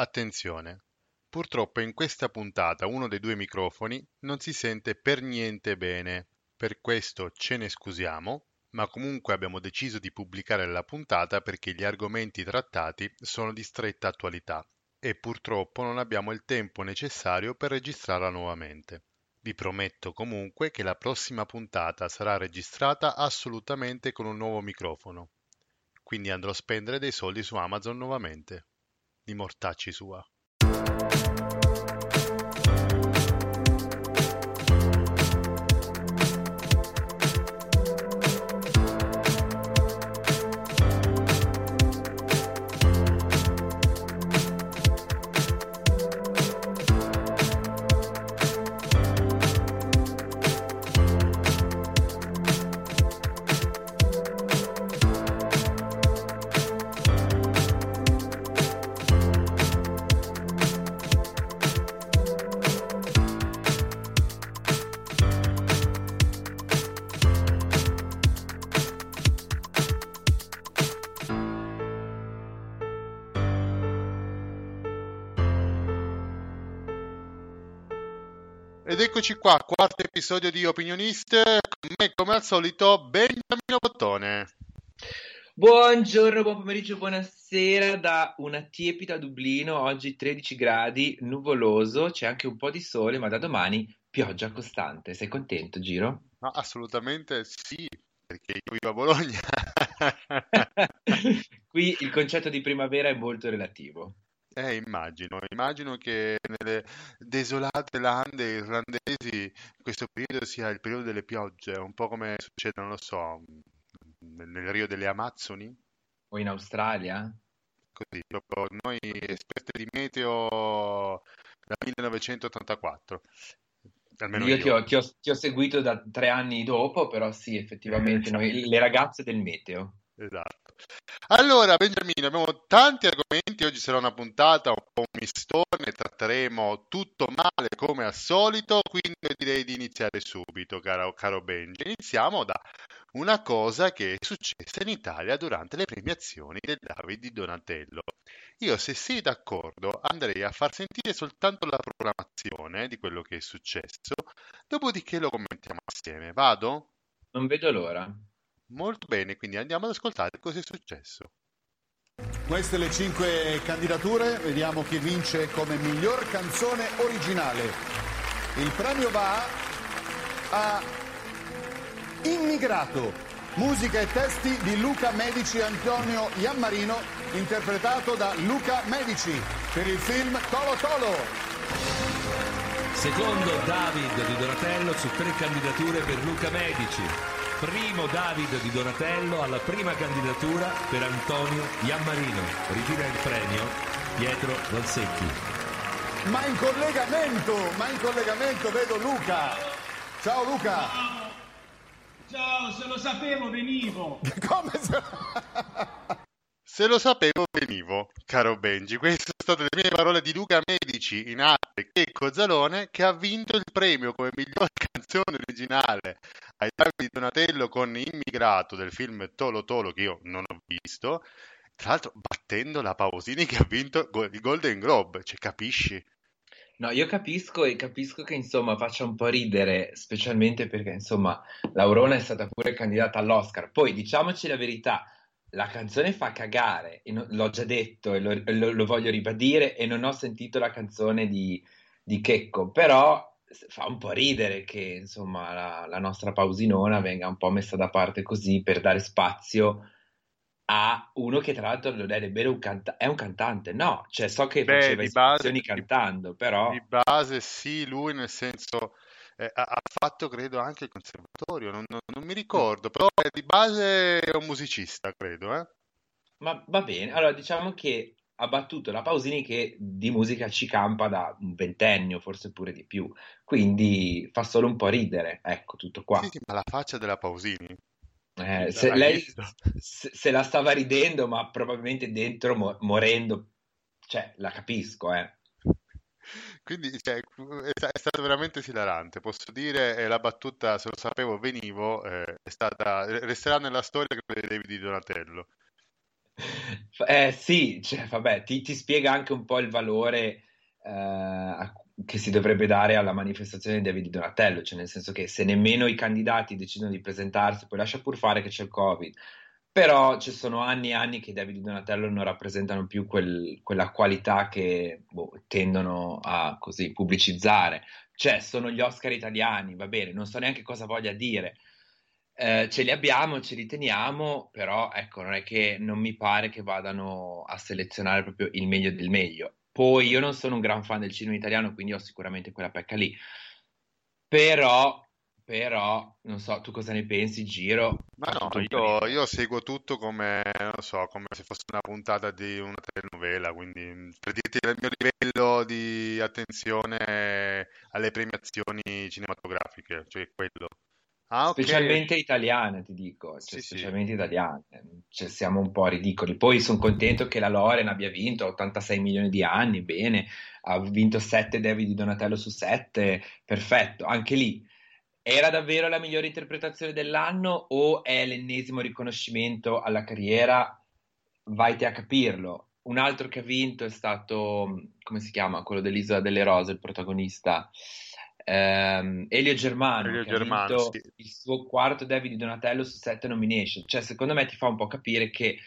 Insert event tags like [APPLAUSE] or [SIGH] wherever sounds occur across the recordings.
Attenzione, purtroppo in questa puntata uno dei due microfoni non si sente per niente bene, per questo ce ne scusiamo, ma comunque abbiamo deciso di pubblicare la puntata perché gli argomenti trattati sono di stretta attualità e purtroppo non abbiamo il tempo necessario per registrarla nuovamente. Vi prometto comunque che la prossima puntata sarà registrata assolutamente con un nuovo microfono, quindi andrò a spendere dei soldi su Amazon nuovamente di mortacci sua. Ed eccoci qua, quarto episodio di Opinionist, con me come al solito Beniamino Bottone. Buongiorno, buon pomeriggio, buonasera da una tiepida Dublino, oggi 13 gradi, nuvoloso, c'è anche un po' di sole, ma da domani pioggia costante. Sei contento, Giro? No, assolutamente sì, perché io vivo a Bologna. [LAUGHS] Qui il concetto di primavera è molto relativo. Eh, immagino, immagino che nelle desolate lande irlandesi questo periodo sia il periodo delle piogge, un po' come succede, non lo so, nel Rio delle Amazzoni. O in Australia? Così, proprio noi esperti di meteo dal 1984. Almeno Io io. ti ho, ti ho- ti ho seguito da tre anni dopo, però sì, effettivamente, noi, le ragazze del meteo. Esatto. Allora, Benjamino, abbiamo tanti argomenti, oggi sarà una puntata un po' mistone, tratteremo tutto male come al solito, quindi direi di iniziare subito, caro, caro Benji. Iniziamo da una cosa che è successa in Italia durante le premiazioni del David di Donatello. Io, se sei d'accordo, andrei a far sentire soltanto la programmazione di quello che è successo, dopodiché lo commentiamo assieme. Vado? Non vedo l'ora. Molto bene, quindi andiamo ad ascoltare cosa è successo. Queste le cinque candidature, vediamo chi vince come miglior canzone originale. Il premio va a Immigrato, musica e testi di Luca Medici e Antonio Iammarino, interpretato da Luca Medici per il film Tolo Tolo. Secondo David di Donatello su tre candidature per Luca Medici. Primo David di Donatello alla prima candidatura per Antonio Iammarino. Ritira il premio Pietro Valsecchi. Ma in collegamento, ma in collegamento vedo Luca. Ciao Luca. Ciao, se lo sapevo venivo. [LAUGHS] Come se... [LAUGHS] Se lo sapevo venivo, caro Benji. Queste sono state le mie parole di Luca Medici in arte Checco Zalone che ha vinto il premio come miglior [LAUGHS] canzone originale ai David di Donatello con Immigrato del film Tolo Tolo che io non ho visto. Tra l'altro battendo la Pausini che ha vinto il Golden Globe, cioè capisci? No, io capisco e capisco che insomma faccia un po' ridere, specialmente perché insomma Laurona è stata pure candidata all'Oscar. Poi diciamoci la verità, la canzone fa cagare, no- l'ho già detto e lo, lo- lo voglio ribadire e non ho sentito la canzone di, di Checco, però fa un po' ridere che insomma la, la nostra Pausinona venga un po' messa da parte così per dare spazio a uno che tra l'altro non è nemmeno un cantante, è un cantante, no, cioè so che Beh, faceva base, esibizioni cantando, però... Di base sì, lui nel senso eh, ha, fatto credo anche il conservatorio, non, non- non mi ricordo, però eh, di base è un musicista, credo, eh. Ma va bene, allora diciamo che ha battuto la Pausini che di musica ci campa da un ventennio, forse pure di più, quindi fa solo un po' ridere, ecco, tutto qua. Sì, ma la faccia della Pausini, Eh, se lei se, se la stava ridendo, ma probabilmente dentro mo- morendo, cioè, la capisco, eh. Quindi cioè, è, sta- è stato veramente esilarante, posso dire, e la battuta, se lo sapevo venivo, eh, è stata, resterà nella storia David di Donatello. Eh sì, cioè, vabbè, ti, ti spiega anche un po' il valore eh, che si dovrebbe dare alla manifestazione di David Donatello, cioè nel senso che se nemmeno i candidati decidono di presentarsi, poi lascia pur fare che c'è il Covid, però ci sono anni e anni che David Donatello non rappresentano più quel- quella qualità che boh, tendono a così pubblicizzare. Cioè, sono gli Oscar italiani, va bene, non so neanche cosa voglia dire. Eh, ce li abbiamo, ce li teniamo, però ecco, non è che non mi pare che vadano a selezionare proprio il meglio del meglio. Poi io non sono un gran fan del cinema italiano, quindi ho sicuramente quella pecca lì. Però, però, non so, tu cosa ne pensi, Giro? Ma no, io, io seguo tutto come, non so, come se fosse una puntata di una telenovela, quindi per dirti il mio livello di attenzione alle premiazioni cinematografiche, cioè quello. Ah, ok, Specialmente italiane, ti dico, cioè sì, sì. specialmente italiane, cioè siamo un po' ridicoli. Poi sono contento che la Loren abbia vinto 86 milioni di anni, bene, ha vinto 7 David di Donatello su 7, perfetto. Anche lì, era davvero la migliore interpretazione dell'anno o è l'ennesimo riconoscimento alla carriera? Vai te a capirlo. Un altro che ha vinto è stato, come si chiama? Quello dell'Isola delle Rose, il protagonista. Ehm, Elio Germano, Elio che ha Germano, sì. il suo quarto David di Donatello su sette nomination. Cioè, secondo me ti fa un po' capire che,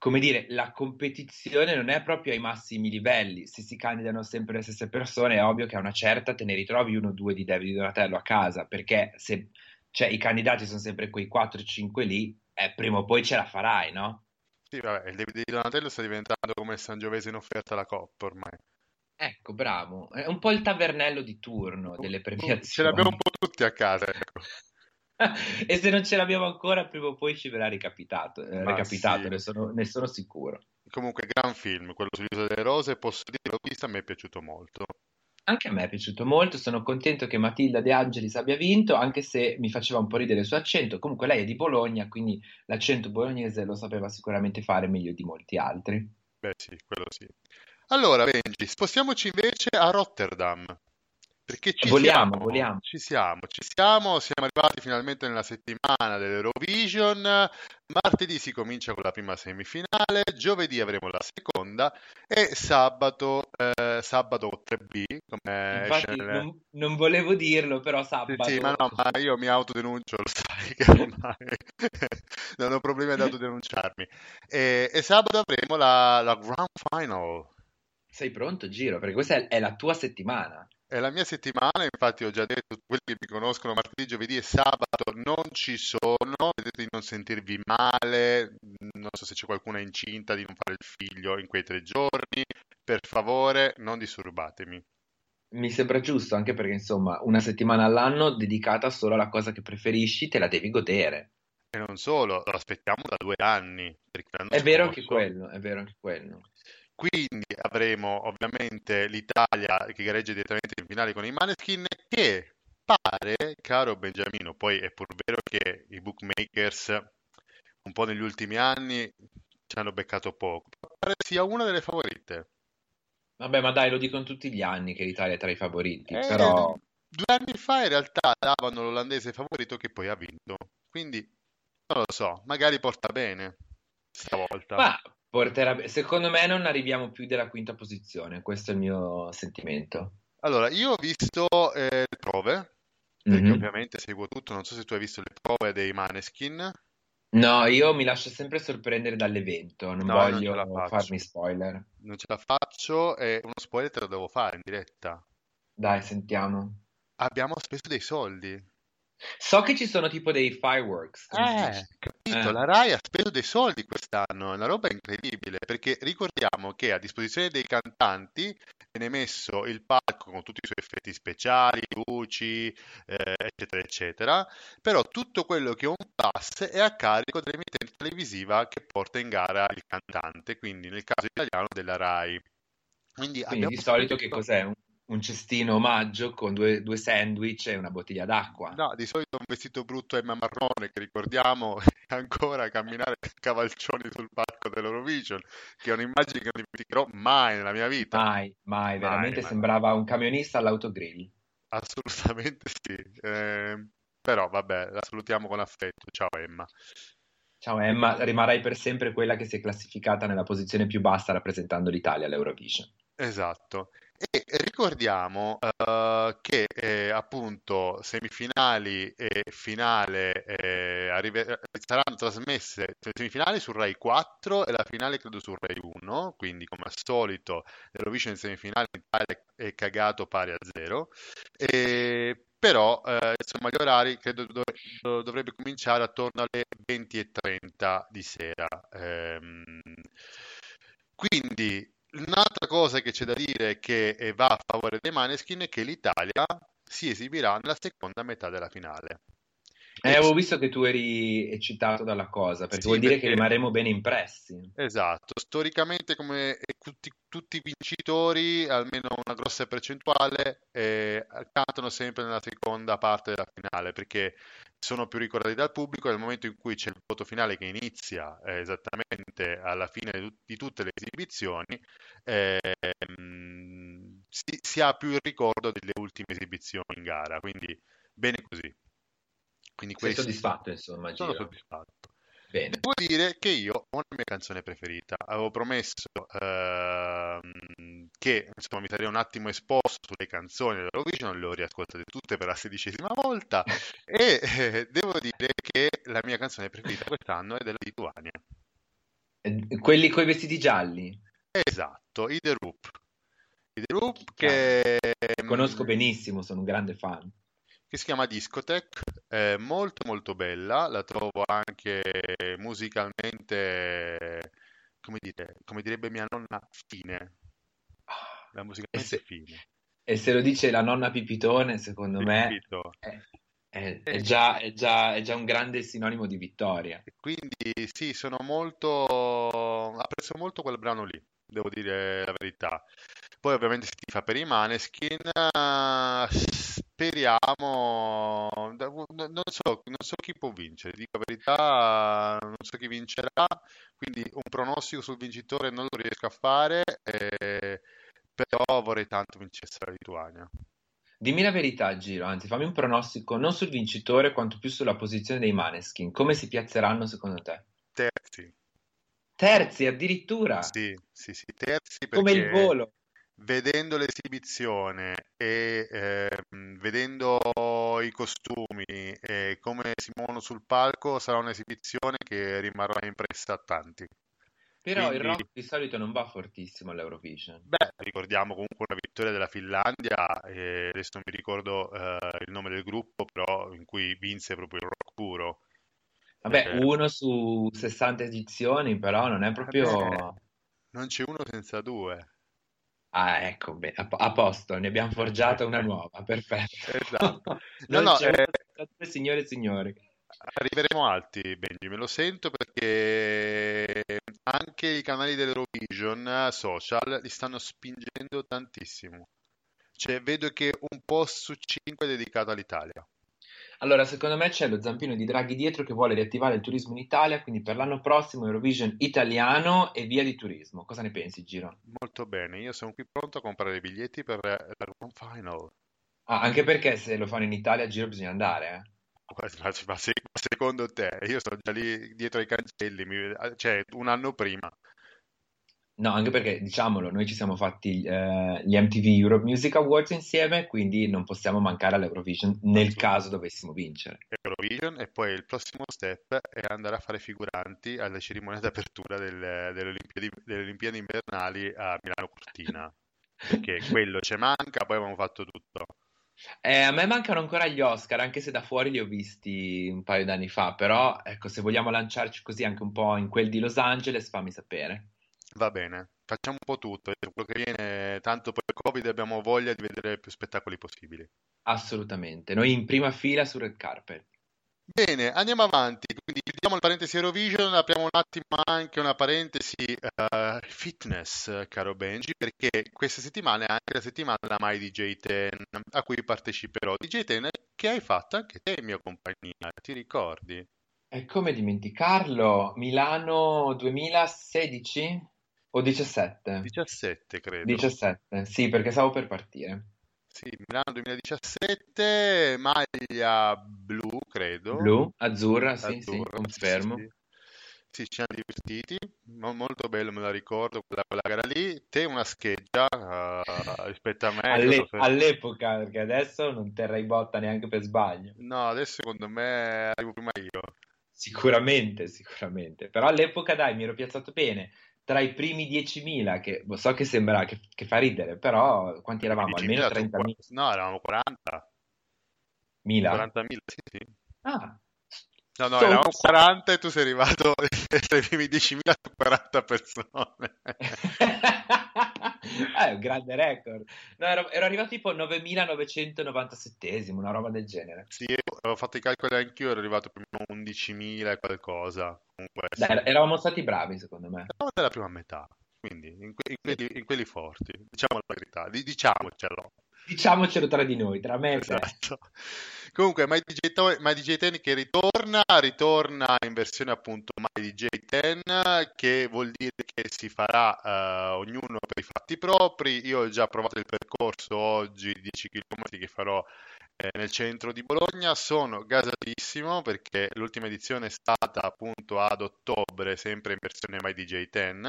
come dire, la competizione non è proprio ai massimi livelli. Se si candidano sempre le stesse persone, è ovvio che a una certa te ne ritrovi uno o due di David Donatello a casa, perché se cioè, i candidati sono sempre quei 4-5 lì, eh, prima o poi ce la farai, no? Sì, vabbè, il David Donatello sta diventando come Sangiovese in offerta alla Coppa ormai. Ecco, bravo. È un po' il tavernello di turno delle Ce l'abbiamo un premiazioni. po' tutti a casa, ecco. E se non ce l'abbiamo ancora, prima o poi ci verrà recapitato, eh, recapitato, sì. ne sono, ne sono sicuro. Comunque, gran film, quello sull'Isola delle Rose, posso dire, l'ho vista, mi è piaciuto molto. Anche a me è piaciuto molto, sono contento che Matilda De Angelis abbia vinto, anche se mi faceva un po' ridere il suo accento. Comunque lei è di Bologna, quindi l'accento bolognese lo sapeva sicuramente fare meglio di molti altri. Beh, sì, quello sì. Allora, Benji, spostiamoci invece a Rotterdam, perché ci Vogliamo, siamo, vogliamo. ci siamo, ci siamo, siamo arrivati finalmente nella settimana dell'Eurovision. Martedì si comincia con la prima semifinale, giovedì avremo la seconda e sabato, eh, sabato 3B, come esce Infatti non, non volevo dirlo, però Sì, sì, ma sabato... no, ma io mi autodenuncio, lo sai che ormai [LAUGHS] non ho problemi ad autodenunciarmi. E, e sabato avremo la, la Grand Final. Sei pronto, Giro? Perché questa è, è la tua settimana. È la mia settimana, infatti ho già detto, quelli che mi conoscono martedì, giovedì e sabato non ci sono, vedete di non sentirvi male, non so se c'è qualcuno incinta di non fare il figlio in quei tre giorni, per favore non disturbatemi. Mi sembra giusto, anche perché insomma una settimana all'anno dedicata solo alla cosa che preferisci, te la devi godere. E non solo, lo aspettiamo da due anni, È vero anche scorso quello, è vero anche quello. Quindi avremo ovviamente l'Italia che gareggia direttamente in finale con i Maneskin che pare, caro Beniamino, poi è pur vero che i bookmakers un po' negli ultimi anni ci hanno beccato poco, pare sia una delle favorite. Vabbè, ma dai, lo dicono tutti gli anni che l'Italia è tra i favoriti, E però... due anni fa in realtà davano l'olandese favorito che poi ha vinto, quindi non lo so, magari porta bene stavolta. Ma porterà... Secondo me non arriviamo più della quinta posizione, questo è il mio sentimento. Allora, io ho visto eh, le prove, perché Mhm. ovviamente seguo tutto, non so se tu hai visto le prove dei Maneskin. No, io mi lascio sempre sorprendere dall'evento, non No, non voglio faccio, farmi spoiler. non ce la faccio e uno spoiler te lo devo fare in diretta. Dai, sentiamo. Abbiamo speso dei soldi. So che ci sono tipo dei fireworks, Eh, Eh, la Rai ha speso dei soldi quest'anno, è una roba incredibile, perché ricordiamo che a disposizione dei cantanti viene messo il palco con tutti i suoi effetti speciali, luci, eh, eccetera, eccetera, però tutto quello che è un plus è a carico dell'emittente televisiva che porta in gara il cantante, quindi nel caso italiano della Rai. Quindi quindi di solito che cos'è? Un, un cestino omaggio con due, due sandwich e una bottiglia d'acqua. No, di solito un vestito brutto Emma Marrone che ricordiamo [LAUGHS] ancora camminare cavalcioni sul palco dell'Eurovision, che è un'immagine che non dimenticherò mai nella mia vita. Mai, mai, Mai, veramente mai. sembrava un camionista all'autogrill. Assolutamente [LAUGHS] sì. Eh, però vabbè, la salutiamo con affetto. Ciao Emma. Ciao Emma, rimarrai per sempre quella che si è classificata nella posizione più bassa rappresentando l'Italia all'Eurovision. Esatto. E ricordiamo eh, che eh, appunto semifinali e finale eh, arrive- eh, saranno trasmesse semifinali su Rai 4 e la finale credo su Rai 1, quindi come al solito l'Eurovision in semifinale in Italia è cagato pari a zero. E, però eh, insomma gli orari credo dov- dovrebbe cominciare attorno alle 20.30 di sera. Ehm, quindi Un'altra cosa che c'è da dire che eh, va a favore dei Maneskin è che l'Italia si esibirà nella seconda metà della finale. Eh, avevo visto che tu eri eccitato dalla cosa, perché sì, vuol dire perché... che rimarremo ben impressi. Esatto, storicamente come tutti, tutti i vincitori, almeno una grossa percentuale, eh, cantano sempre nella seconda parte della finale, perché sono più ricordati dal pubblico nel momento in cui c'è il voto finale che inizia eh, esattamente alla fine di, tutte le esibizioni, ehm, si, si ha più il ricordo delle ultime esibizioni in gara, quindi bene così. Quindi Sei soddisfatto, insomma, Sono Giro. soddisfatto. Bene. Devo dire che io ho una mia canzone preferita. Avevo promesso ehm, che insomma, mi sarei un attimo esposto sulle canzoni dell'Eurovision, le ho riascoltate tutte per la sedicesima volta [LAUGHS] e eh, devo dire che la mia canzone preferita quest'anno è della Lituania. Quelli con i vestiti gialli? Esatto, i The Roop. I The Roop che... Conosco benissimo, sono un grande fan che si chiama Discotech, è molto molto bella, la trovo anche musicalmente, come, dire, come direbbe mia nonna, fine. La musicalmente e se, fine. E se lo dice la nonna Pipitone, secondo Pipito. me è, è, è, già, è, già, è già un grande sinonimo di vittoria. Quindi sì, sono molto... apprezzo molto quel brano lì, devo dire la verità. Poi ovviamente si tifa per i Maneskin, speriamo, non so, non so chi può vincere, dico la verità, non so chi vincerà, quindi un pronostico sul vincitore non lo riesco a fare, eh, però vorrei tanto vincesse la Lituania. Dimmi la verità, Giro, anzi fammi un pronostico non sul vincitore quanto più sulla posizione dei Maneskin. Come si piazzeranno secondo te? Terzi. Terzi addirittura? Sì, sì, sì, terzi perché... Come il volo vedendo l'esibizione e eh, vedendo i costumi e come si muovono sul palco, sarà un'esibizione che rimarrà impressa a tanti. Però Quindi, il rock di solito non va fortissimo all'Eurovision. Beh, ricordiamo comunque una vittoria della Finlandia, e adesso non mi ricordo eh, il nome del gruppo, però in cui vinse proprio il rock puro. Vabbè, eh, uno su 60 edizioni, però non è proprio... Eh, non c'è uno senza due. Ah, ecco, beh, a, a posto, ne abbiamo forgiata una nuova, [LAUGHS] perfetto. Esatto. [LAUGHS] No, no, eh, signore e signori. Arriveremo alti, Benjamin, lo sento perché anche i canali dell'Eurovision social li stanno spingendo tantissimo. Cioè, vedo che un post su cinque è dedicato all'Italia. Allora, secondo me c'è lo zampino di Draghi dietro che vuole riattivare il turismo in Italia, quindi per l'anno prossimo Eurovision italiano e via di turismo. Cosa ne pensi, Giro? Molto bene, io sono qui pronto a comprare i biglietti per la Grand Final. Ah, anche perché se lo fanno in Italia, Giro, bisogna andare, eh? Ma, ma secondo te, io sto già lì dietro ai cancelli, mi, cioè un anno prima. No, anche perché, diciamolo, noi ci siamo fatti eh, gli MTV Europe Music Awards insieme, quindi non possiamo mancare all'Eurovision nel caso dovessimo vincere. Eurovision e poi il prossimo step è andare a fare figuranti alla cerimonia d'apertura del, delle, Olimpiadi, delle, Olimpiadi, invernali a Milano Cortina, perché [LAUGHS] quello ci manca, poi abbiamo fatto tutto. Eh, a me mancano ancora gli Oscar, anche se da fuori li ho visti un paio d'anni fa, però ecco, se vogliamo lanciarci così anche un po' in quel di Los Angeles, fammi sapere. Va bene, facciamo un po' tutto. Quello che viene, tanto poi il Covid abbiamo voglia di vedere più spettacoli possibili. Assolutamente, noi in prima fila sul red carpet. Bene, andiamo avanti. Quindi chiudiamo la parentesi Eurovision, apriamo un attimo anche una parentesi uh, fitness, caro Benji, perché questa settimana è anche la settimana della My DJ 10 a cui parteciperò. DJ 10 che hai fatto anche te mia compagnia, ti ricordi? E come dimenticarlo? Milano 2016? O 17? 17 credo. 17, sì, perché stavo per partire. Sì, Milano 2017, maglia blu, credo. Blu, azzurra, sì, azzurra, sì, confermo. Sì, sì. Sì, ci siamo divertiti, mo- molto bello, me la ricordo, quella, quella gara lì. Te una scheggia eh, rispetto a me. Alle- fer- all'epoca, perché adesso non terrei botta neanche per sbaglio. No, adesso secondo me arrivo prima io. Sicuramente, sicuramente. Però all'epoca, dai, mi ero piazzato bene. Tra i primi 10.000, che boh, so che sembra che, che fa ridere, però quanti eravamo? 10.000 Almeno tu 30.000. qua- No, eravamo 40. 40.000, sì, sì. Ah, No, no, So- eravamo 40 e tu sei arrivato [LAUGHS] tra i primi 10.000 su 40 persone. [LAUGHS] Eh, è un grande record. No, ero, ero arrivato tipo 9.997, una roba del genere. Sì, avevo fatto i calcoli anch'io, ero arrivato più o meno 11.000 e qualcosa. Comunque, sì. Dai, eravamo stati bravi, secondo me. Eravamo della prima metà, quindi in, que- in quelli, in quelli forti, diciamo la verità, di- diciamocelo. Diciamocelo tra di noi, tra me e te. Comunque, My DJ, My DJ 10 che ritorna, ritorna in versione appunto My DJ 10, che vuol dire che si farà eh, ognuno per i fatti propri. Io ho già provato il percorso oggi, 10 km che farò eh, nel centro di Bologna. Sono gasatissimo perché l'ultima edizione è stata appunto ad ottobre, sempre in versione My DJ 10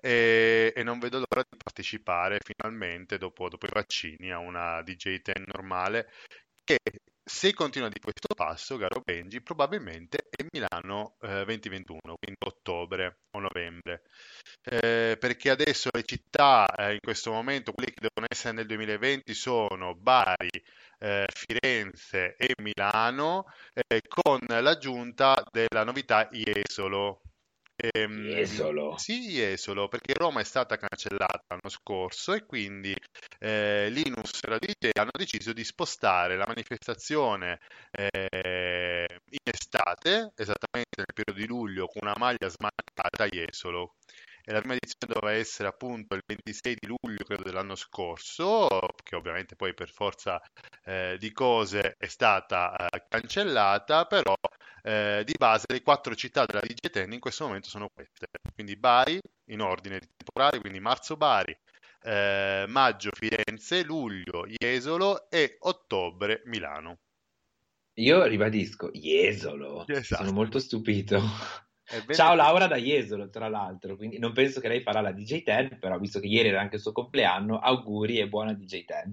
e, e non vedo l'ora di partecipare finalmente dopo, dopo i vaccini a una DJ 10 normale che se continua di questo passo, caro Benji, probabilmente è Milano eh, 2021, quindi ottobre o novembre. Eh, perché adesso le città eh, in questo momento, quelle che devono essere nel 2020, sono Bari, eh, Firenze e Milano, eh, con l'aggiunta della novità Jesolo. Ehm, Jesolo. Sì, Jesolo, perché Roma è stata cancellata l'anno scorso e quindi eh, Linus e la DT hanno deciso di spostare la manifestazione eh, in estate, esattamente nel periodo di luglio, con una maglia smaccata a Jesolo. E la prima edizione doveva essere appunto il 26 di luglio, credo, dell'anno scorso, che ovviamente poi per forza eh, di cose è stata eh, cancellata, però eh, di base le quattro città della DG10 in questo momento sono queste. Quindi Bari, in ordine di temporale, quindi marzo Bari, eh, maggio Firenze, luglio Jesolo e ottobre Milano. Io ribadisco, Jesolo. Esatto. Sono molto stupito. Ciao Laura da Jesolo, tra l'altro, quindi non penso che lei farà la DJ10, però visto che ieri era anche il suo compleanno, auguri e buona DJ10.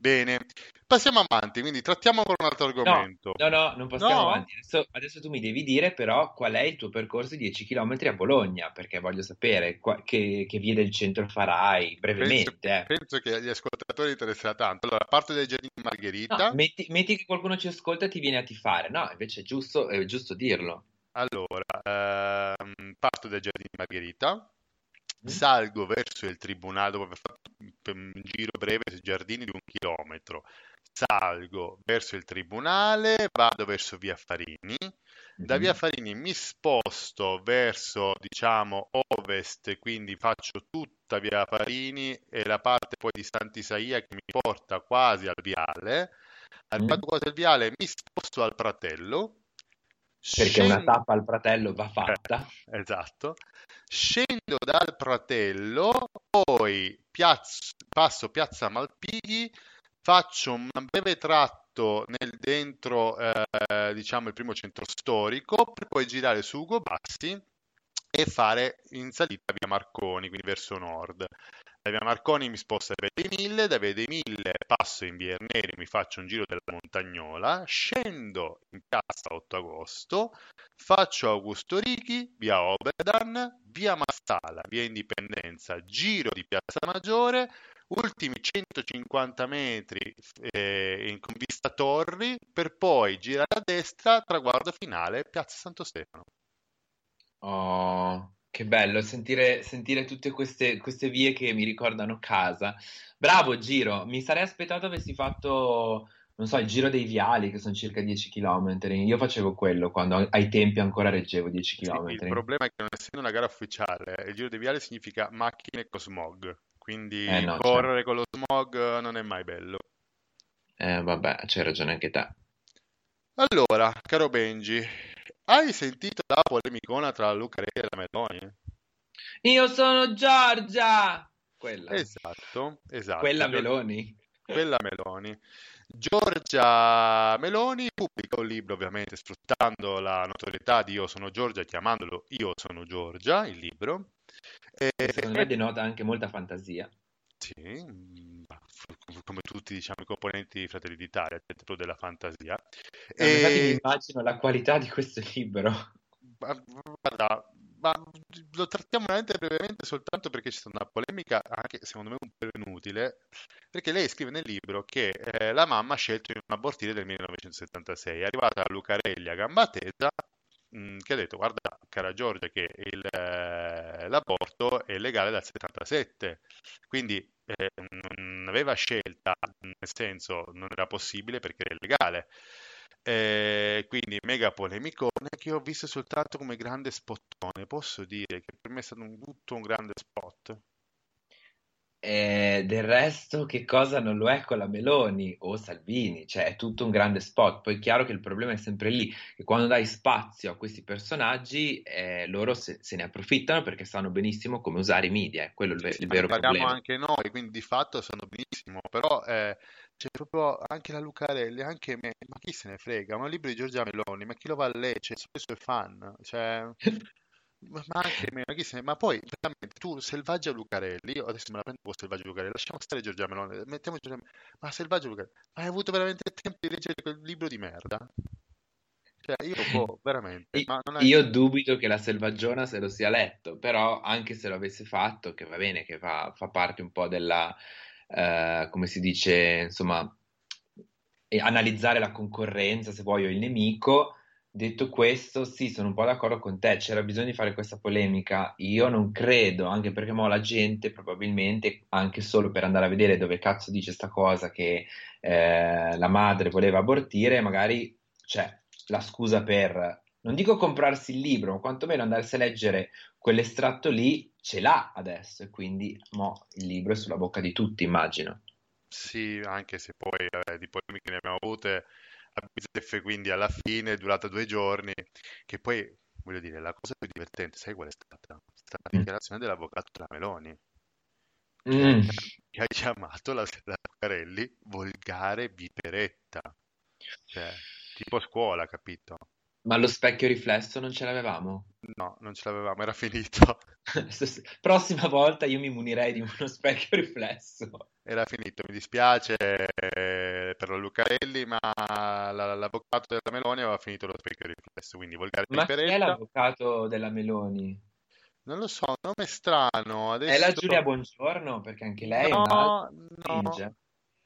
Bene, passiamo avanti, quindi trattiamo ancora un altro argomento. No, no, non passiamo No? avanti. Adesso, adesso tu mi devi dire però qual è il tuo percorso di 10 km a Bologna, perché voglio sapere qua- che, che vie del centro farai brevemente. Penso, eh. penso che agli ascoltatori interesserà tanto. Allora, parto dai giardini di Margherita. No, metti, metti che qualcuno ci ascolta e ti viene a tifare. No, invece è giusto, è giusto dirlo. Allora, ehm, parto dai giardini di Margherita. Salgo verso il tribunale dopo aver fatto un giro breve sui giardini di un chilometro. Salgo verso il tribunale, vado verso via Farini. Da Mhm. via Farini mi sposto verso, diciamo, ovest, quindi faccio tutta via Farini e la parte poi di Sant'Isaia che mi porta quasi al viale. Arrivato Mm. quasi al viale mi sposto al Pratello. Perché una tappa al fratello va fatta. eh, esatto. Scendo dal Pratello, poi piazz- passo Piazza Malpighi, faccio un breve tratto nel dentro, eh, diciamo, il primo centro storico, per poi girare su Ugo Bassi e fare in salita via Marconi, quindi verso nord. Da via Marconi mi sposto a dei Mille, da Via dei Mille passo in via Erneri, mi faccio un giro della Montagnola, scendo in piazza 8 agosto, faccio Augusto Righi, via Oberdan, via Massala, via Indipendenza, giro di Piazza Maggiore, ultimi 150 metri eh, in con vista Torri, per poi girare a destra, traguardo finale, Piazza Santo Stefano. Oh, che bello sentire, sentire tutte queste, queste vie che mi ricordano casa. Bravo, Giro. Mi sarei aspettato avessi fatto, non so, il giro dei viali, che sono circa 10 km. Io facevo quello quando ai tempi ancora reggevo 10 Sì, il km. problema è che non essendo una gara ufficiale, il Giro dei Viale significa macchine con smog, quindi Eh, no, correre con lo smog non è mai bello. Eh, vabbè, c'hai ragione anche te. Allora, caro Benji, hai sentito la polemicona tra Luca Re e la Meloni? Io sono Giorgia! Quella. Esatto, esatto. Quella Meloni. quella Meloni. Giorgia Meloni pubblica un libro, ovviamente sfruttando la notorietà di Io sono Giorgia, chiamandolo Io sono Giorgia, il libro. E, secondo me denota anche molta fantasia. Sì, come tutti diciamo, i componenti di Fratelli d'Italia, dentro della fantasia. E... Infatti mi immagino la qualità di questo libro. Guarda, ma lo trattiamo veramente brevemente soltanto perché c'è stata una polemica, anche secondo me un po' inutile, perché lei scrive nel libro che eh, la mamma ha scelto non abortire nel 1976. È arrivata a Lucarelli a gamba tesa che ha detto guarda cara Giorgia che il, eh, l'aborto è legale dal 77, quindi eh, non aveva scelta, nel senso non era possibile perché era illegale. Eh, quindi mega polemicone che ho visto soltanto come grande spottone. Posso dire che per me è stato un, tutto un grande spot. E del resto, che cosa non lo è con la Meloni o Salvini? Cioè, è tutto un grande spot. Poi è chiaro che il problema è sempre lì, che quando dai spazio a questi personaggi, eh, loro se, se, ne approfittano perché sanno benissimo come usare i media. È quello il, il vero problema. Parliamo anche noi, quindi di fatto sanno benissimo, però eh, c'è proprio anche la Lucarelli, anche me, ma chi se ne frega? Ma un libro di Giorgia Meloni, ma chi lo va a leggere? Sono i suoi fan, cioè... Ma anche me, ma, chi se ne... ma poi veramente tu, Selvaggia Lucarelli, io adesso me la prendo con Selvaggia Lucarelli, lasciamo stare Giorgia Meloni, mettiamo Giorgia ma Selvaggia Lucarelli, ma hai avuto veramente tempo di leggere quel libro di merda? Cioè, io boh, veramente. Ma non è... Io dubito che la Selvaggiona se lo sia letto, però anche se lo avesse fatto, che va bene, che fa, fa parte un po' della, eh, come si dice, insomma, analizzare la concorrenza, se vuoi, o il nemico. Detto questo, sì, sono un po' d'accordo con te, c'era bisogno di fare questa polemica. Io non credo, anche perché mo la gente probabilmente, anche solo per andare a vedere dove cazzo dice sta cosa che eh, la madre voleva abortire, magari c'è la scusa per, non dico comprarsi il libro, ma quantomeno andarsi a leggere quell'estratto lì ce l'ha adesso e quindi mo, il libro è sulla bocca di tutti, immagino. Sì, anche se poi eh, di polemiche ne abbiamo avute a bizzeffe, quindi alla fine è durata due giorni, che poi, voglio dire, la cosa più divertente, sai qual è stata? È stata la mm. dichiarazione dell'avvocato della Meloni, mm. [LAUGHS] che ha chiamato la, la Carelli volgare viperetta, cioè, tipo scuola, capito? Ma lo specchio riflesso non ce l'avevamo? No, non ce l'avevamo, era finito. [LAUGHS] Prossima volta io mi munirei di uno specchio riflesso. Era finito, mi dispiace eh, per Lucarelli, ma l'avvocato della Meloni aveva finito lo specchio riflesso, quindi volgare Ma chi è l'avvocato della Meloni? Non lo so, nome strano. Adesso... È la Giulia Buongiorno, perché anche lei no, è una... No,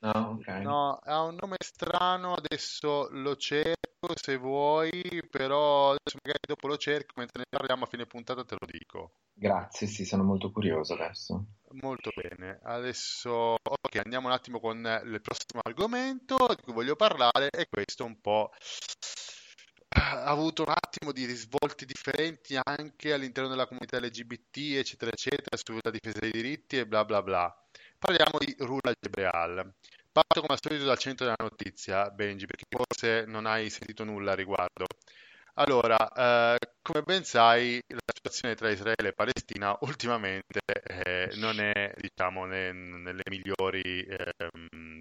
No, ok. No, ha un nome strano, adesso lo cerco se vuoi, però adesso magari dopo lo cerco, mentre ne parliamo a fine puntata te lo dico. Grazie, sì, sono molto curioso adesso. Molto bene, adesso ok, andiamo un attimo con il prossimo argomento di cui voglio parlare e questo un po' ha avuto un attimo di risvolti differenti anche all'interno della comunità LGBT, eccetera, eccetera, sulla difesa dei diritti e bla bla bla. Parliamo di Rula Gebreal. Parto come al solito dal centro della notizia, Benji, perché forse non hai sentito nulla a riguardo. Allora, eh, come ben sai, la situazione tra Israele e Palestina ultimamente eh, non è, diciamo, ne, nelle migliori, eh,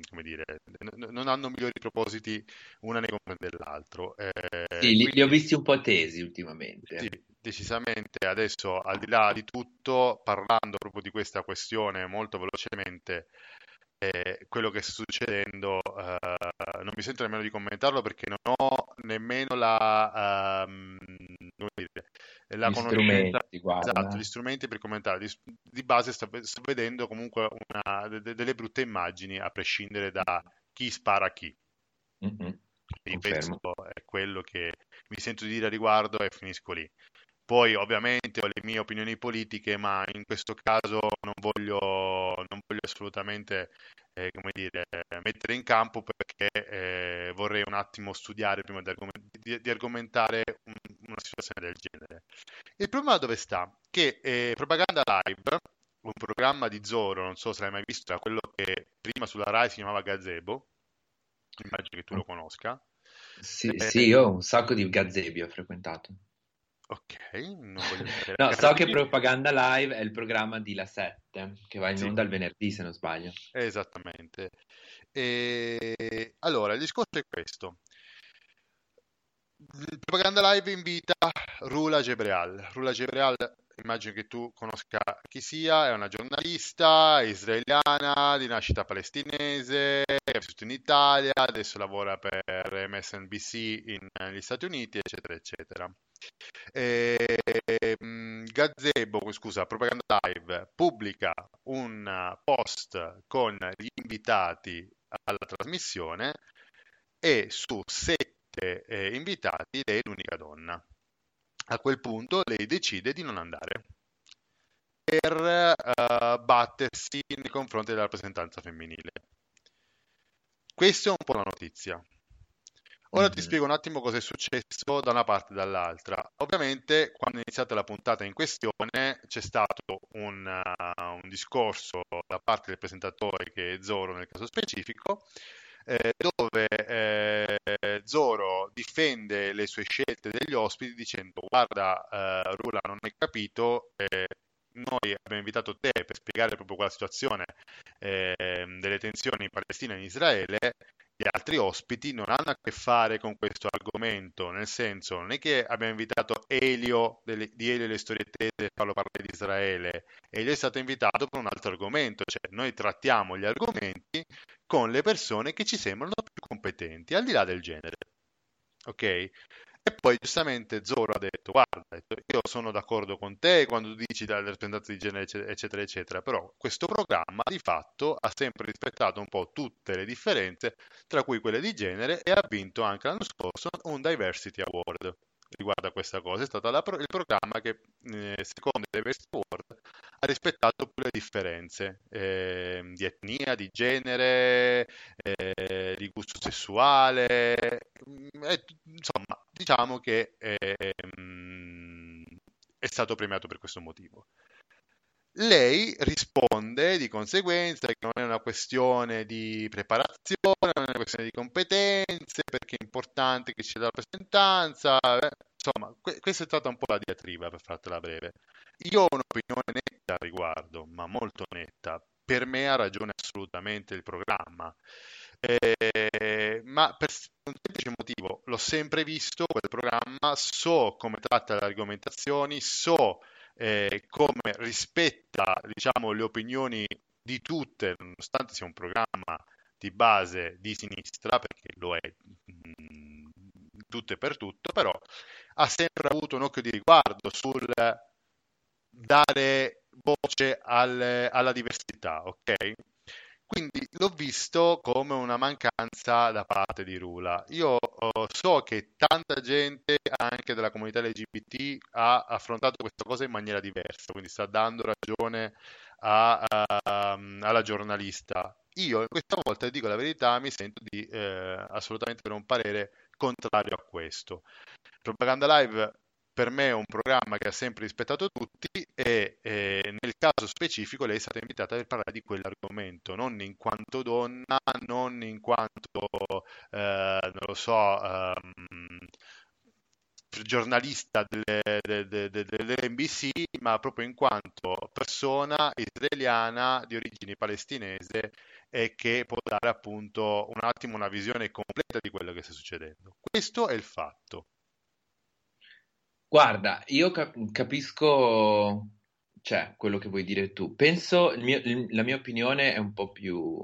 come dire, n- non hanno migliori propositi una nei confronti dell'altro. Eh, sì, li, quindi, li, ho visti un po' tesi ultimamente. Sì, decisamente. Adesso, al di là di tutto, parlando proprio di questa questione molto velocemente, eh, quello che sta succedendo, uh, non mi sento nemmeno di commentarlo perché non ho nemmeno la, um, dire, la gli conoscenza, esatto, gli strumenti per commentare. Di, di base sto, sto, vedendo comunque una, de, delle brutte immagini a prescindere da chi spara a chi. Mm-hmm. Penso è quello che mi sento di dire a riguardo e finisco lì. Poi ovviamente ho le mie opinioni politiche, ma in questo caso non voglio, non voglio assolutamente eh, come dire, mettere in campo perché eh, vorrei un attimo studiare prima di, argoment- di, di argomentare un, una situazione del genere. Il problema dove sta? Che eh, Propaganda Live, un programma di Zoro, non so se l'hai mai visto, era quello che prima sulla Rai si chiamava Gazebo, immagino che tu lo conosca. Sì, eh, sì, io ho un sacco di gazebi ho frequentato. Ok, non voglio mettere No, so che Propaganda Live è il programma di La 7, che va in Sì. onda il venerdì, se non sbaglio. Esattamente. E allora, il discorso è questo. Il Propaganda Live invita Rula Gebreal. Rula Gebreal, immagino che tu conosca chi sia, è una giornalista israeliana di nascita palestinese, è vissuta in Italia, adesso lavora per MSNBC in- negli Stati Uniti, eccetera, eccetera. E, mh, Gazebo, scusa, Propaganda Live pubblica un post con gli invitati alla trasmissione e su sette eh, invitati lei è l'unica donna. A quel punto lei decide di non andare per eh, battersi nei confronti della rappresentanza femminile. Questa è un po' la notizia. Ora ti Mhm. spiego un attimo cosa è successo da una parte e dall'altra. Ovviamente, quando è iniziata la puntata in questione, c'è stato un, uh, un discorso da parte del presentatore, che è Zoro nel caso specifico, eh, dove eh, Zoro difende le sue scelte degli ospiti dicendo: Guarda, eh, Rula, non hai capito. eh, noi abbiamo invitato te per spiegare proprio quella situazione eh, delle tensioni in Palestina e in Israele gli altri ospiti non hanno a che fare con questo argomento, nel senso non è che abbiamo invitato Elio delle- di Elio e le storie tese per farlo parlare di Israele, Elio è stato invitato per un altro argomento, cioè noi trattiamo gli argomenti con le persone che ci sembrano più competenti, al di là del genere. Ok? E poi giustamente Zoro ha detto, guarda, io sono d'accordo con te quando tu dici della rappresentanza di genere, ecce- eccetera, eccetera, però questo programma di fatto ha sempre rispettato un po' tutte le differenze, tra cui quelle di genere, e ha vinto anche l'anno scorso un Diversity Award riguardo a questa cosa. È stato pro- il programma che, eh, secondo il Diversity Award, ha rispettato più le differenze ehm, di etnia, di genere, eh, di gusto sessuale, mm, insomma, diciamo che ehm, è stato premiato per questo motivo. Lei risponde di conseguenza che non è una questione di preparazione, non è una questione di competenze, perché è importante che ci sia la rappresentanza. eh. Insomma, que- questa è stata un po' la diatriba, per fartela breve. Io ho un'opinione netta al riguardo, ma molto netta. Per me ha ragione assolutamente il programma. Eh, ma per un semplice motivo, l'ho sempre visto quel programma, so come tratta le argomentazioni, so eh, come rispetta, diciamo, le opinioni di tutte, nonostante sia un programma di base di sinistra, perché lo è mm, tutto e per tutto, però ha sempre avuto un occhio di riguardo sul dare voce al- alla diversità, ok? Quindi l'ho visto come una mancanza da parte di Rula. Io oh, so che tanta gente, anche della comunità LGBT, ha affrontato questa cosa in maniera diversa, quindi sta dando ragione a- a- alla giornalista. Io questa volta, dico la verità, mi sento di eh, assolutamente per un parere contrario a questo. Propaganda Live per me è un programma che ha sempre rispettato tutti e eh, nel caso specifico lei è stata invitata per parlare di quell'argomento, non in quanto donna, non in quanto, eh, non lo so, ehm, giornalista delle- de- de- de- de- dell'NBC, ma proprio in quanto persona israeliana di origini palestinese e che può dare appunto un attimo una visione completa di quello che sta succedendo. Questo è il fatto. Guarda, io cap- capisco, cioè, quello che vuoi dire tu. Penso, il mio- il- la mia opinione è un po' più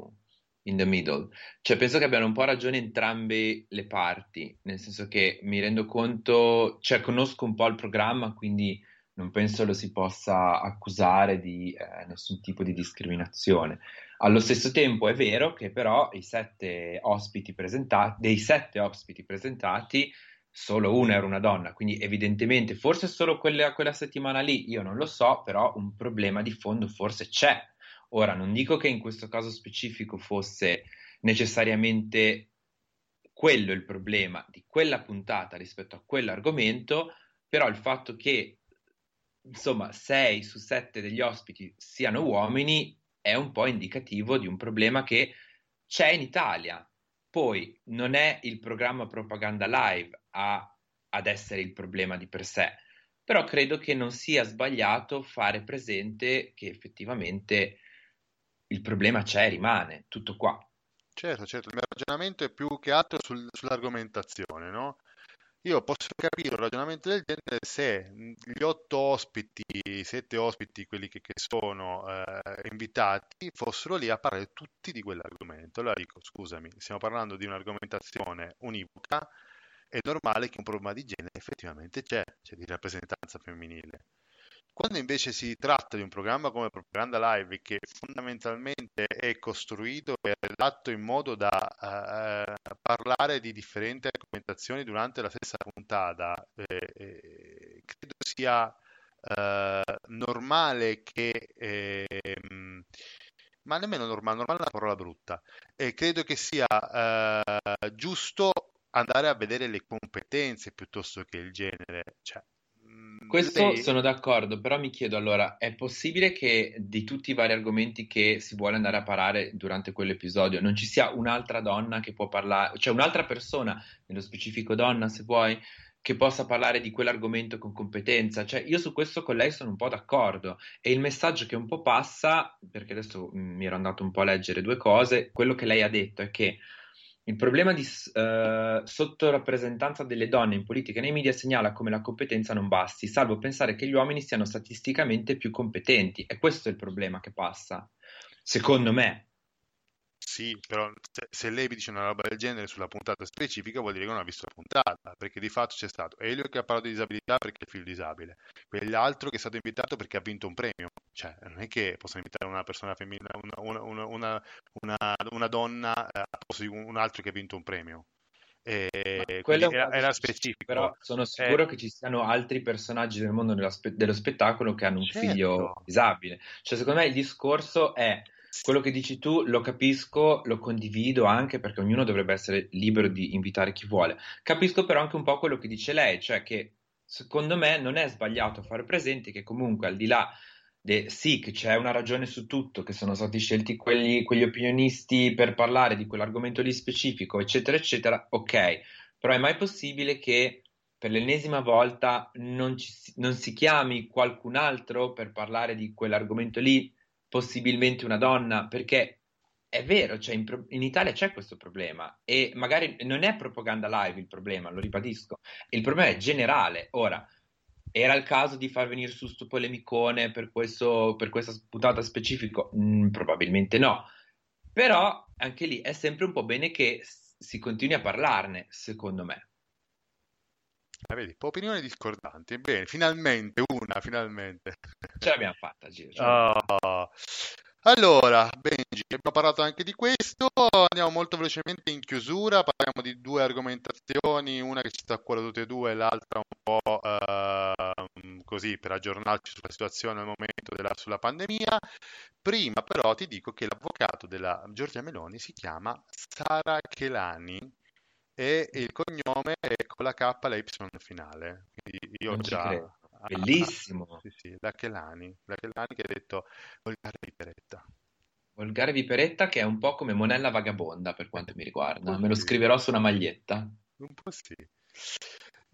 in the middle. Cioè, penso che abbiano un po' ragione entrambe le parti, nel senso che mi rendo conto, cioè, conosco un po' il programma, quindi non penso lo si possa accusare di eh, nessun tipo di discriminazione. Allo stesso tempo è vero che però i sette ospiti presentati, dei sette ospiti presentati, solo una era una donna, quindi evidentemente forse solo quella, quella settimana lì, io non lo so, però un problema di fondo forse c'è. Ora, non dico che in questo caso specifico fosse necessariamente quello il problema di quella puntata rispetto a quell'argomento, però il fatto che insomma 6 su 7 degli ospiti siano uomini è un po' indicativo di un problema che c'è in Italia. Poi non è il programma Propaganda Live a- ad essere il problema di per sé. però credo che non sia sbagliato fare presente che effettivamente il problema c'è, rimane, tutto qua. Certo, certo, il mio ragionamento è più che altro sul- sull'argomentazione, no? Io posso capire un ragionamento del genere se gli otto ospiti, i sette ospiti, quelli che, che sono eh, invitati, fossero lì a parlare tutti di quell'argomento. Allora dico, scusami, stiamo parlando di un'argomentazione univoca, è normale che un problema di genere effettivamente c'è, c'è di rappresentanza femminile. Quando invece si tratta di un programma come Propaganda Live, che fondamentalmente è costruito e redatto in modo da eh, parlare di differenti argomentazioni durante la stessa puntata, eh, eh, credo sia eh, normale che, ehm, ma nemmeno normale, normale è una parola brutta, credo che sia eh, giusto andare a vedere le competenze piuttosto che il genere. Cioè, questo lei... sono d'accordo, però mi chiedo allora, è possibile che di tutti i vari argomenti che si vuole andare a parlare durante quell'episodio non ci sia un'altra donna che può parlare, cioè un'altra persona, nello specifico donna se vuoi, che possa parlare di quell'argomento con competenza? Cioè io su questo con lei sono un po' d'accordo e il messaggio che un po' passa, perché adesso mi ero andato un po' a leggere due cose, quello che lei ha detto è che il problema di uh, sottorappresentanza delle donne in politica e nei media segnala come la competenza non basti, salvo pensare che gli uomini siano statisticamente più competenti. E questo è il problema che passa, secondo me. Sì, però se, se, lei mi dice una roba del genere sulla puntata specifica vuol dire che non ha visto la puntata, perché di fatto c'è stato Elio che ha parlato di disabilità perché è il figlio disabile, quell'altro che è stato invitato perché ha vinto un premio, cioè non è che possono invitare una persona femminile, una, una, una, una donna eh, a posto di un altro che ha vinto un premio. E quello era, era specifico. Però sono sicuro eh, che ci siano altri personaggi del mondo dello, spe- dello spettacolo che hanno un certo. figlio disabile. Cioè, secondo me il discorso è quello che dici tu lo capisco, lo condivido anche perché ognuno dovrebbe essere libero di invitare chi vuole. Capisco però anche un po' quello che dice lei, cioè che secondo me non è sbagliato fare presente che comunque al di là de, sì che c'è una ragione su tutto, che sono stati scelti quelli, quegli opinionisti per parlare di quell'argomento lì specifico, eccetera, eccetera, ok, però è mai possibile che per l'ennesima volta non, ci, non si chiami qualcun altro per parlare di quell'argomento lì? Possibilmente una donna, perché è vero, cioè in, in, Italia c'è questo problema e magari non è propaganda live il problema, lo ribadisco, il problema è generale. Ora, era il caso di far venire su sto polemicone per, questo, per questa puntata specifica? Mm, probabilmente no, però anche lì è sempre un po' bene che si continui a parlarne, secondo me. Ah, vedi, opinioni discordanti. Bene, finalmente una, finalmente. Ce l'abbiamo fatta, Giro. Oh. Allora, Benji, abbiamo parlato anche di questo, andiamo molto velocemente in chiusura, parliamo di due argomentazioni, una che ci sta a cuore tutte e due, l'altra un po' uh, così per aggiornarci sulla situazione al momento della, sulla pandemia. Prima però ti dico che l'avvocato della Giorgia Meloni si chiama Sara Chelani e il cognome è con la K e la Y finale. Quindi io non già... Bellissimo. Ah, sì, sì, la Chelani, la Chelani che ha detto volgare viperetta. Volgare viperetta che è un po' come Monella vagabonda per quanto mi riguarda. Me lo scriverò su una maglietta. Un po' sì.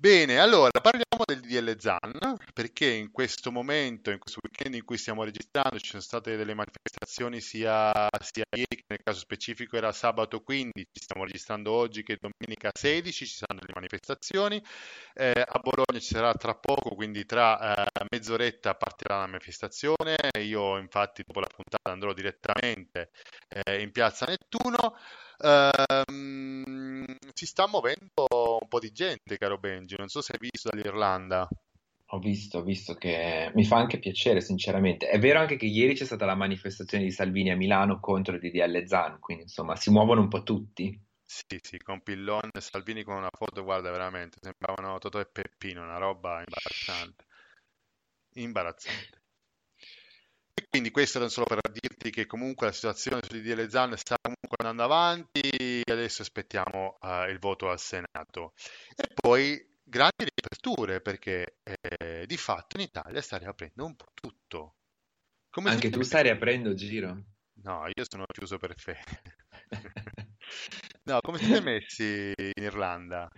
Bene, allora parliamo del DL ZAN perché in questo momento, in questo weekend in cui stiamo registrando, ci sono state delle manifestazioni sia, sia ieri che nel caso specifico era sabato 15, ci stiamo registrando oggi che domenica 16, ci saranno delle manifestazioni, eh, a Bologna ci sarà tra poco, quindi tra eh, mezz'oretta partirà la manifestazione, io infatti dopo la puntata andrò direttamente eh, in piazza Nettuno. Ehm, si sta muovendo un po' di gente, caro Benji. Non so se hai visto dall'Irlanda. Ho visto, ho visto che mi fa anche piacere, sinceramente. È vero anche che ieri c'è stata la manifestazione di Salvini a Milano contro il DDL Zan, quindi insomma si muovono un po' tutti. Sì, sì, con Pillon e Salvini con una foto, guarda, veramente, sembravano Totò e Peppino, una roba imbarazzante. Imbarazzante. E quindi questo era solo per dirti che comunque la situazione su DDL Zan sta comunque andando avanti, adesso aspettiamo uh, il voto al Senato. E poi grandi riaperture perché eh, di fatto in Italia sta riaprendo un po' tutto. Come Anche tu stai riaprendo giro? No, io sono chiuso per fede. [LAUGHS] no, come siete messi in Irlanda?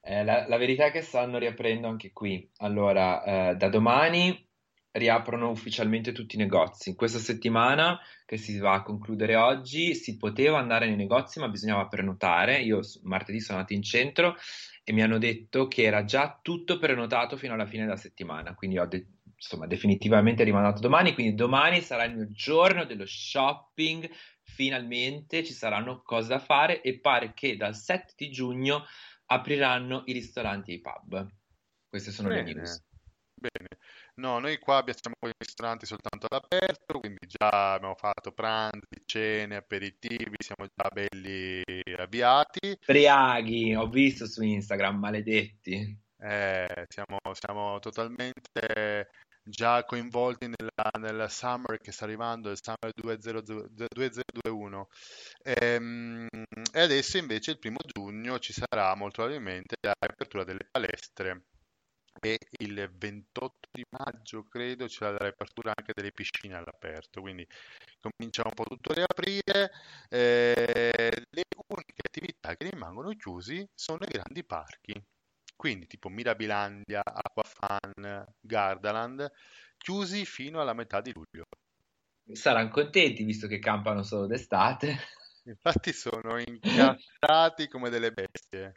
Eh, la, la verità è che stanno riaprendo anche qui. Allora, eh, da domani riaprono ufficialmente tutti i negozi. Questa settimana, che si va a concludere oggi, si poteva andare nei negozi, ma bisognava prenotare. Io martedì sono andato in centro e mi hanno detto che era già tutto prenotato fino alla fine della settimana, quindi ho de- insomma definitivamente rimandato domani, quindi domani sarà il mio giorno dello shopping, finalmente ci saranno cose da fare e pare che dal 7 di giugno apriranno i ristoranti e i pub. Queste sono le Bene, news. bene. No, noi qua abbiamo i ristoranti soltanto all'aperto, quindi già abbiamo fatto pranzi, cene, aperitivi, siamo già belli avviati. Briaghi, ho visto su Instagram, maledetti. Eh, siamo, siamo totalmente già coinvolti nella, nel summer che sta arrivando, il summer 20, 2021. Ehm, E, adesso invece il primo giugno ci sarà molto probabilmente la riapertura delle palestre e il 28 di maggio credo c'è la riapertura anche delle piscine all'aperto, quindi comincia un po' tutto a riaprire. Eh, le uniche attività che rimangono chiusi sono i grandi parchi, quindi tipo Mirabilandia, Aquafan, Gardaland, chiusi fino alla metà di luglio. Saranno contenti visto che campano solo d'estate. Infatti sono incastrati come delle bestie.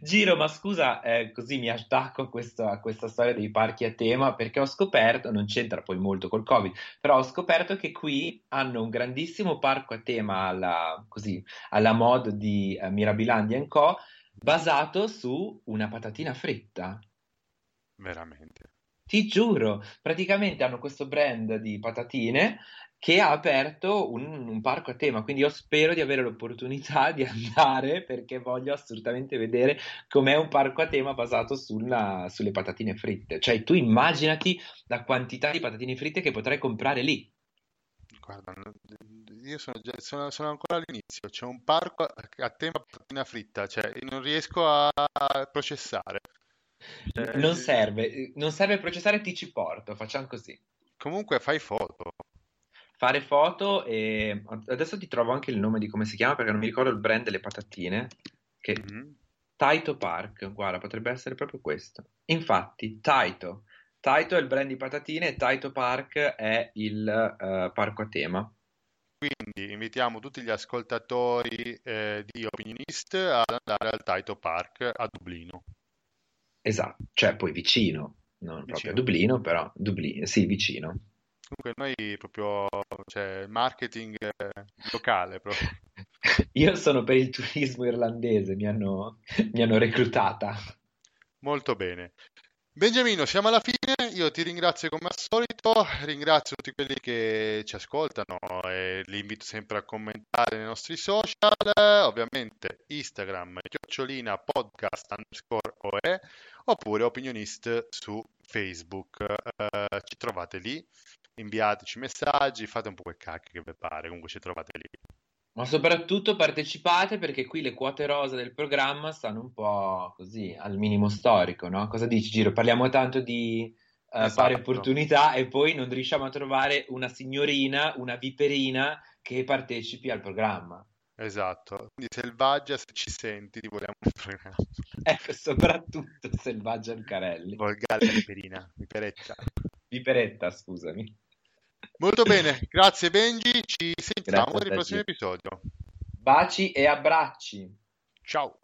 Giro, ma scusa, eh, così mi attacco a questa, a questa storia dei parchi a tema perché ho scoperto, non c'entra poi molto col Covid, però ho scoperto che qui hanno un grandissimo parco a tema alla, così, alla mod di eh, Mirabilandia Co. basato su una patatina fritta. Veramente. Ti giuro, praticamente hanno questo brand di patatine che ha aperto un, un parco a tema, quindi io spero di avere l'opportunità di andare perché voglio assolutamente vedere com'è un parco a tema basato sulla- sulle patatine fritte. Cioè, tu immaginati la quantità di patatine fritte che potrai comprare lì. Guarda, io sono, già- sono- sono ancora all'inizio, c'è un parco a tema patatina fritta, cioè non riesco a processare. Cioè, Non serve, non serve processare, ti ci porto, facciamo così. comunque fai foto. Fare foto e adesso ti trovo anche il nome di come si chiama perché non mi ricordo il brand delle patatine. Che Mhm. Taito Park, guarda, potrebbe essere proprio questo. Infatti, Taito. Taito è il brand di patatine e Taito Park è il eh, parco a tema. Quindi invitiamo tutti gli ascoltatori eh, di Opinionist ad andare al Taito Park a Dublino. Esatto, cioè poi vicino, non proprio Vicino. a Dublino, però Dublino, sì, vicino. Comunque noi proprio, cioè, marketing eh, locale proprio. [LAUGHS] Io sono per il turismo irlandese, mi hanno, [LAUGHS] mi hanno reclutata. Molto bene. Benjamino, siamo alla fine. Io ti ringrazio come al solito, ringrazio tutti quelli che ci ascoltano e li invito sempre a commentare nei nostri social, ovviamente Instagram, chiocciolina podcast underscore OE, oppure opinionist su Facebook. Eh, ci trovate lì, inviateci messaggi, fate un po' quel cacchio che vi pare, comunque ci trovate lì. Ma soprattutto partecipate perché qui le quote rosa del programma stanno un po' così al minimo storico, no? Cosa dici, Giro? Parliamo tanto di pari Esatto. opportunità e poi non riusciamo a trovare una signorina, una viperina che partecipi al programma. Esatto, quindi Selvaggia, se ci senti, ti vogliamo nel programma. [LAUGHS] Ecco, soprattutto Selvaggia Lucarelli. Volgare Viperina, Viperetta. Viperetta, scusami. Molto bene, grazie Benji, ci sentiamo te, prossimo episodio. Baci e abbracci. Ciao.